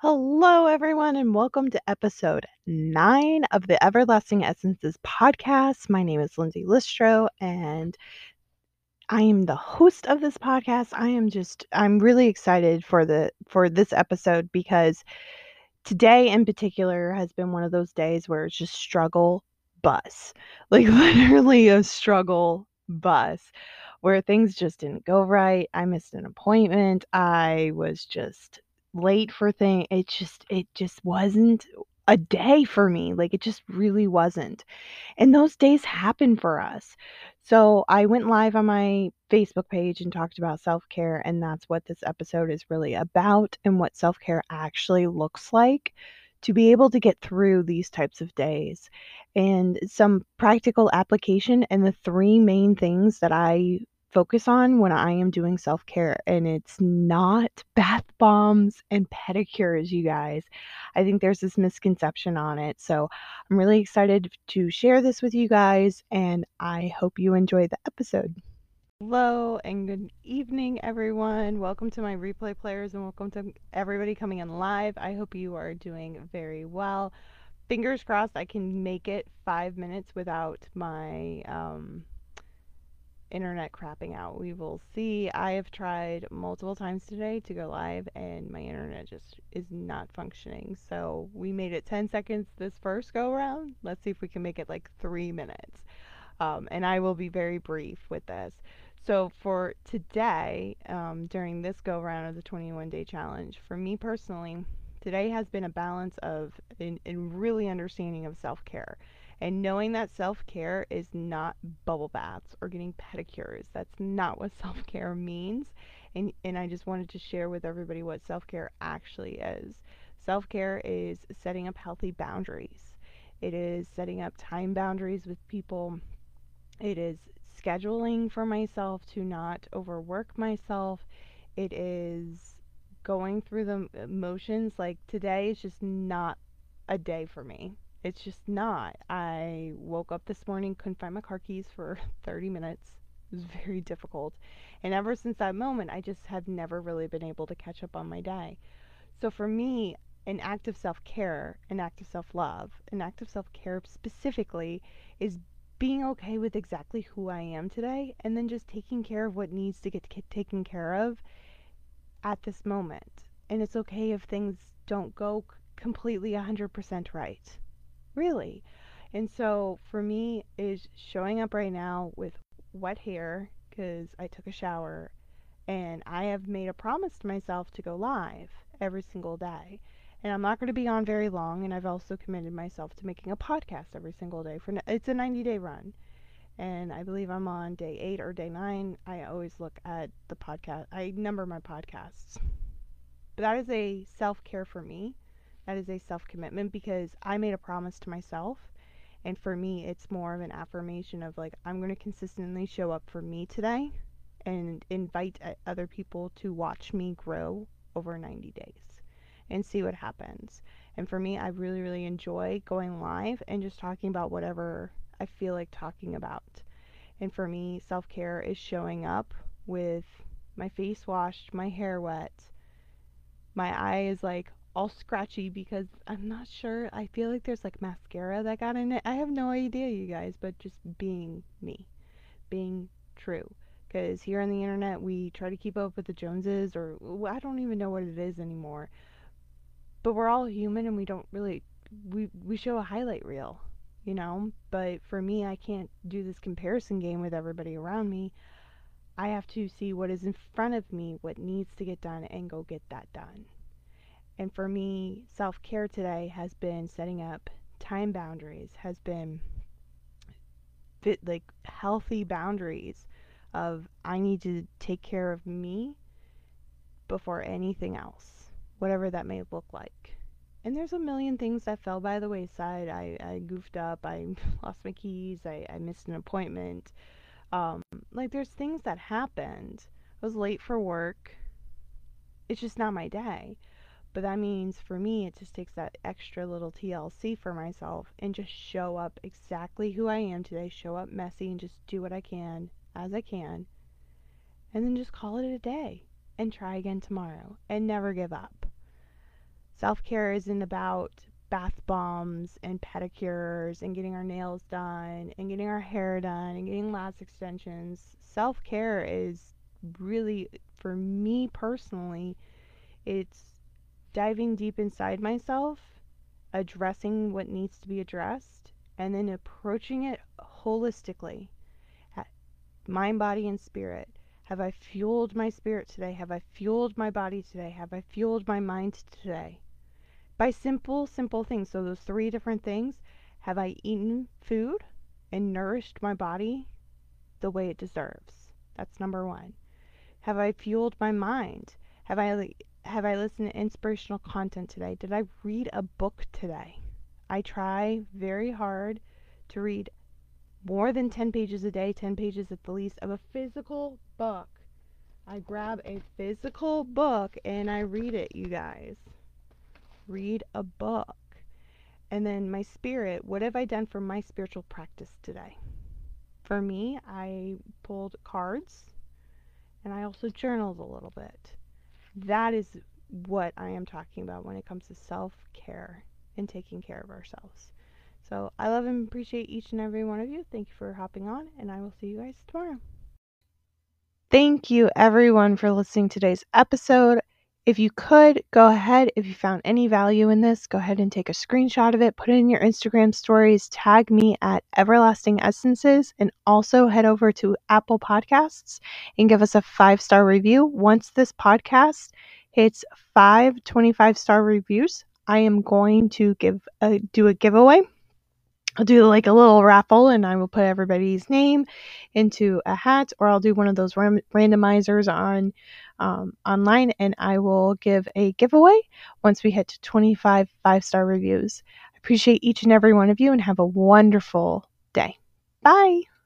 Hello, everyone, and welcome to episode nine of the Everlasting Essences podcast. My name is Lindsay Listro, and I am the host of this podcast. I am just I'm really excited for the for this episode because today in particular has been one of those days where it's just struggle bus. Like literally a struggle bus where things just didn't go right. I missed an appointment. I was just late for thing it just it just wasn't a day for me like it just really wasn't and those days happen for us. So i went live on my facebook page and talked about self-care and that's what this episode is really about and what self-care actually looks like to be able to get through these types of days and some practical application and the three main things that i focus on when I am doing self care. And it's not bath bombs and pedicures, you guys. I think there's this misconception on it. So I'm really excited to share this with you guys, and I hope you enjoy the episode. Hello and good evening, everyone. Welcome to my replay players and welcome to everybody coming in live. I hope you are doing very well. Fingers crossed I can make it five minutes without my um, internet crapping out. We will see. I have tried multiple times today to go live and my internet just is not functioning. So we made it 10 seconds this first go around. Let's see if we can make it like three minutes. Um, and I will be very brief with this. So for today, um, during this go around of the 21 day challenge, for me personally, today has been a balance of in really understanding of self care and knowing that self care is not bubble baths or getting pedicures. That's not what self care means. And, and I just wanted to share with everybody what self care actually is. Self care is setting up healthy boundaries, it is setting up time boundaries with people, it is scheduling for myself to not overwork myself, it is going through the motions. Like today is just not a day for me. It's just not. I woke up this morning, couldn't find my car keys for 30 minutes. It was very difficult. And ever since that moment, I just have never really been able to catch up on my day. So for me, an act of self care, an act of self love, an act of self care specifically is being okay with exactly who I am today and then just taking care of what needs to get taken care of at this moment. And it's okay if things don't go completely 100% right really. And so for me is showing up right now with wet hair because I took a shower and I have made a promise to myself to go live every single day. And I'm not going to be on very long and I've also committed myself to making a podcast every single day for it's a 90 day run. And I believe I'm on day 8 or day 9. I always look at the podcast. I number my podcasts. But that is a self-care for me that is a self commitment because I made a promise to myself. And for me, it's more of an affirmation of like, I'm going to consistently show up for me today and invite uh, other people to watch me grow over 90 days and see what happens. And for me, I really, really enjoy going live and just talking about whatever I feel like talking about. And for me, self care is showing up with my face washed, my hair wet, my eye is like all scratchy because I'm not sure. I feel like there's like mascara that got in it. I have no idea, you guys, but just being me, being true. Because here on the internet, we try to keep up with the Joneses, or I don't even know what it is anymore. But we're all human and we don't really, we, we show a highlight reel, you know? But for me, I can't do this comparison game with everybody around me. I have to see what is in front of me, what needs to get done, and go get that done. And for me, self care today has been setting up time boundaries, has been fit like healthy boundaries of I need to take care of me before anything else, whatever that may look like. And there's a million things that fell by the wayside. I, I goofed up, I lost my keys, I, I missed an appointment. Um, like there's things that happened. I was late for work. It's just not my day. But that means for me, it just takes that extra little TLC for myself and just show up exactly who I am today, show up messy and just do what I can as I can. And then just call it a day and try again tomorrow and never give up. Self care isn't about bath bombs and pedicures and getting our nails done and getting our hair done and getting lash extensions. Self care is really, for me personally, it's diving deep inside myself, addressing what needs to be addressed, and then approaching it holistically mind, body, and spirit. Have I fueled my spirit today? Have I fueled my body today? Have I fueled my mind today? By simple, simple things. So, those three different things have I eaten food and nourished my body the way it deserves? That's number one. Have I fueled my mind? Have I have I listened to inspirational content today? Did I read a book today? I try very hard to read more than 10 pages a day, 10 pages at the least, of a physical book. I grab a physical book and I read it, you guys. Read a book. And then my spirit, what have I done for my spiritual practice today? For me, I pulled cards and I also journaled a little bit. That is what I am talking about when it comes to self care and taking care of ourselves. So I love and appreciate each and every one of you. Thank you for hopping on, and I will see you guys tomorrow. Thank you, everyone, for listening to today's episode. If you could, go ahead. If you found any value in this, go ahead and take a screenshot of it, put it in your Instagram stories, tag me at Everlasting Essences, and also head over to Apple Podcasts and give us a five star review. Once this podcast hits five 25 star reviews, I am going to give a, do a giveaway I'll do like a little raffle and I will put everybody's name into a hat or I'll do one of those ram- randomizers on um, online and I will give a giveaway once we hit to 25 five star reviews. I appreciate each and every one of you and have a wonderful day. Bye.